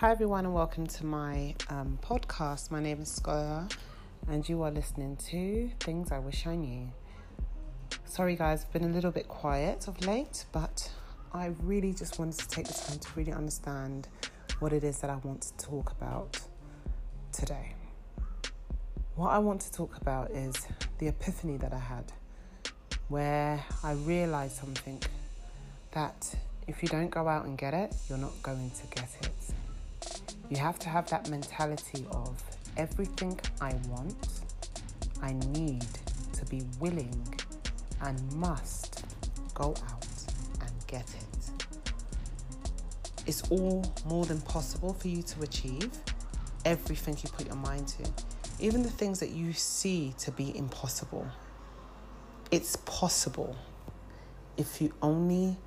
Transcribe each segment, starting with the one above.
Hi, everyone, and welcome to my um, podcast. My name is Skola, and you are listening to Things I Wish I Knew. Sorry, guys, I've been a little bit quiet of late, but I really just wanted to take the time to really understand what it is that I want to talk about today. What I want to talk about is the epiphany that I had, where I realized something that if you don't go out and get it, you're not going to get it. You have to have that mentality of everything I want, I need to be willing and must go out and get it. It's all more than possible for you to achieve everything you put your mind to, even the things that you see to be impossible. It's possible if you only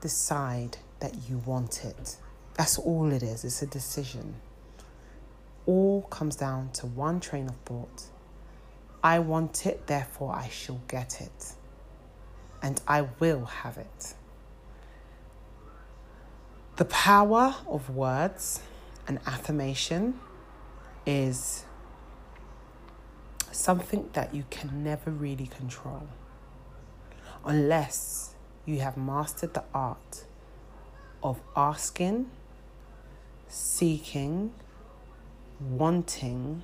decide that you want it. That's all it is, it's a decision. All comes down to one train of thought I want it, therefore I shall get it. And I will have it. The power of words and affirmation is something that you can never really control unless you have mastered the art of asking seeking, wanting,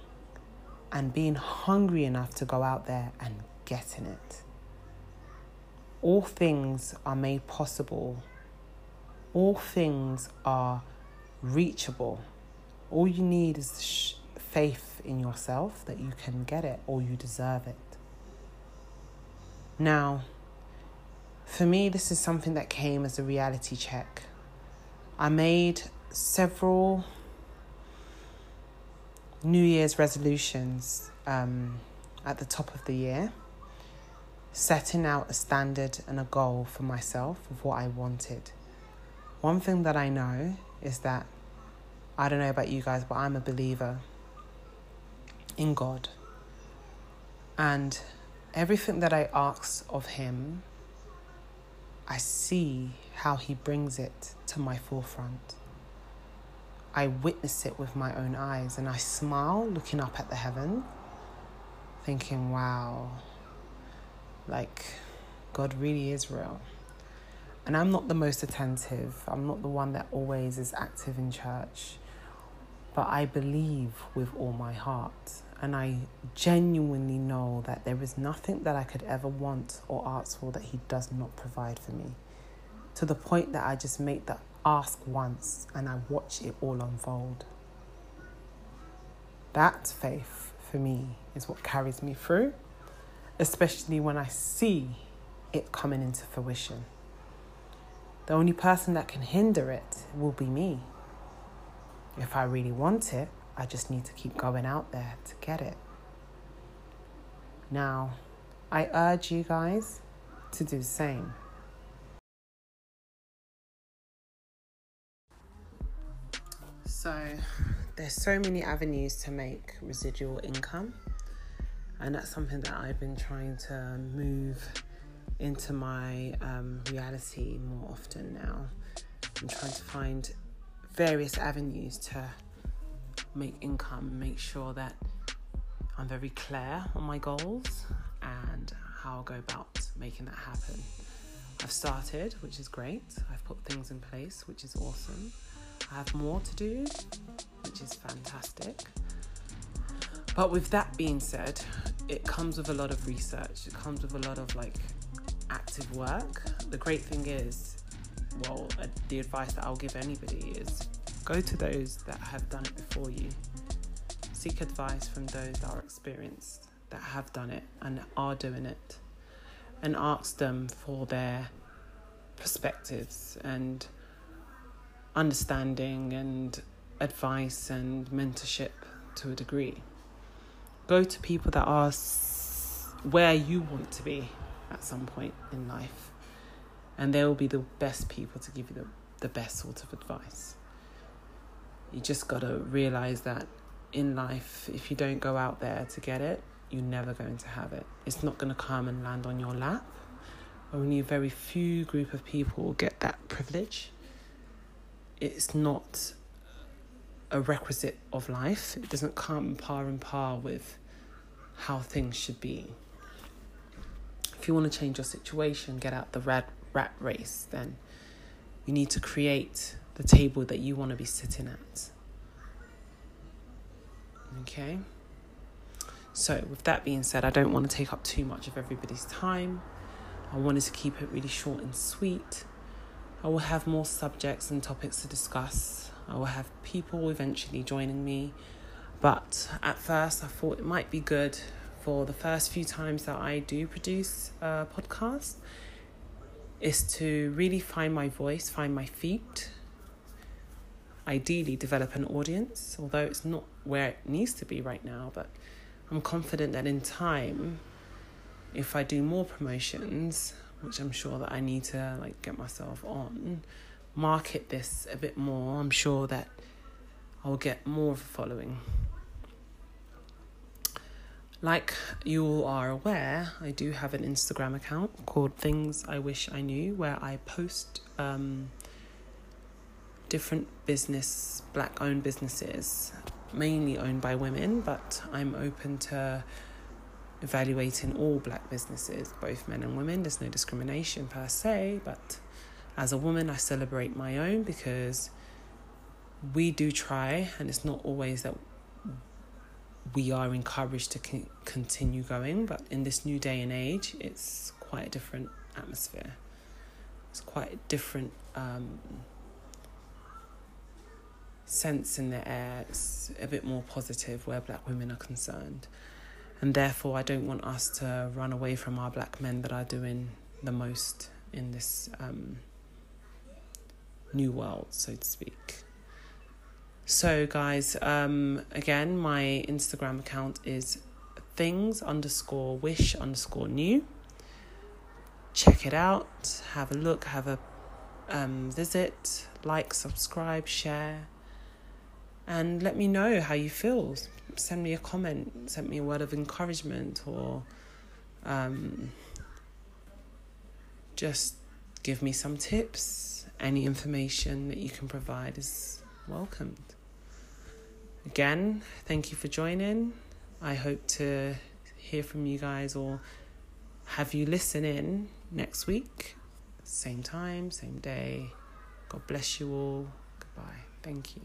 and being hungry enough to go out there and getting it. All things are made possible, all things are reachable. All you need is sh- faith in yourself that you can get it or you deserve it. Now, for me, this is something that came as a reality check. I made several New Year's resolutions um, at the top of the year, setting out a standard and a goal for myself of what I wanted. One thing that I know is that I don't know about you guys, but I'm a believer in God. And everything that I ask of Him, I see how He brings it to my forefront. I witness it with my own eyes and I smile looking up at the heaven, thinking, wow, like God really is real. And I'm not the most attentive, I'm not the one that always is active in church, but I believe with all my heart. And I genuinely know that there is nothing that I could ever want or ask for that He does not provide for me. To the point that I just make that ask once and I watch it all unfold. That faith for me is what carries me through, especially when I see it coming into fruition. The only person that can hinder it will be me. If I really want it, I just need to keep going out there to get it. Now, I urge you guys to do the same. So, there's so many avenues to make residual income, and that's something that I've been trying to move into my um, reality more often now. I'm trying to find various avenues to make income, make sure that I'm very clear on my goals and how I'll go about making that happen. I've started, which is great. I've put things in place, which is awesome. I have more to do, which is fantastic. But with that being said, it comes with a lot of research. It comes with a lot of like active work. The great thing is, well, uh, the advice that I'll give anybody is go to those that have done it before you. Seek advice from those that are experienced, that have done it and are doing it, and ask them for their perspectives and understanding and advice and mentorship to a degree. Go to people that are where you want to be at some point in life, and they will be the best people to give you the, the best sort of advice. You just got to realize that in life, if you don't go out there to get it, you're never going to have it. It's not going to come and land on your lap. Only a very few group of people get that privilege it's not a requisite of life. It doesn't come par and par with how things should be. If you want to change your situation, get out the rat, rat race, then you need to create the table that you want to be sitting at. Okay? So, with that being said, I don't want to take up too much of everybody's time. I wanted to keep it really short and sweet. I will have more subjects and topics to discuss. I will have people eventually joining me. But at first, I thought it might be good for the first few times that I do produce a podcast is to really find my voice, find my feet, ideally develop an audience, although it's not where it needs to be right now, but I'm confident that in time, if I do more promotions, which I'm sure that I need to like get myself on, market this a bit more, I'm sure that I'll get more of a following. Like you all are aware, I do have an Instagram account called Things I Wish I Knew, where I post um, different business, black owned businesses, mainly owned by women, but I'm open to evaluating all black businesses, both men and women. There's no discrimination per se, but as a woman, I celebrate my own because we do try, and it's not always that we are encouraged to con- continue going. But in this new day and age, it's quite a different atmosphere. It's quite a different um, sense in the air. It's a bit more positive where black women are concerned. And therefore, I don't want us to run away from our black men that are doing the most in this um, new world, so to speak. So, guys, um, again, my Instagram account is things underscore wish underscore new. Check it out, have a look, have a um, visit, like, subscribe, share, and let me know how you feel. Send me a comment, send me a word of encouragement, or um, just give me some tips. Any information that you can provide is welcomed. Again, thank you for joining. I hope to hear from you guys or have you listen in next week. Same time, same day. God bless you all. Goodbye. Thank you.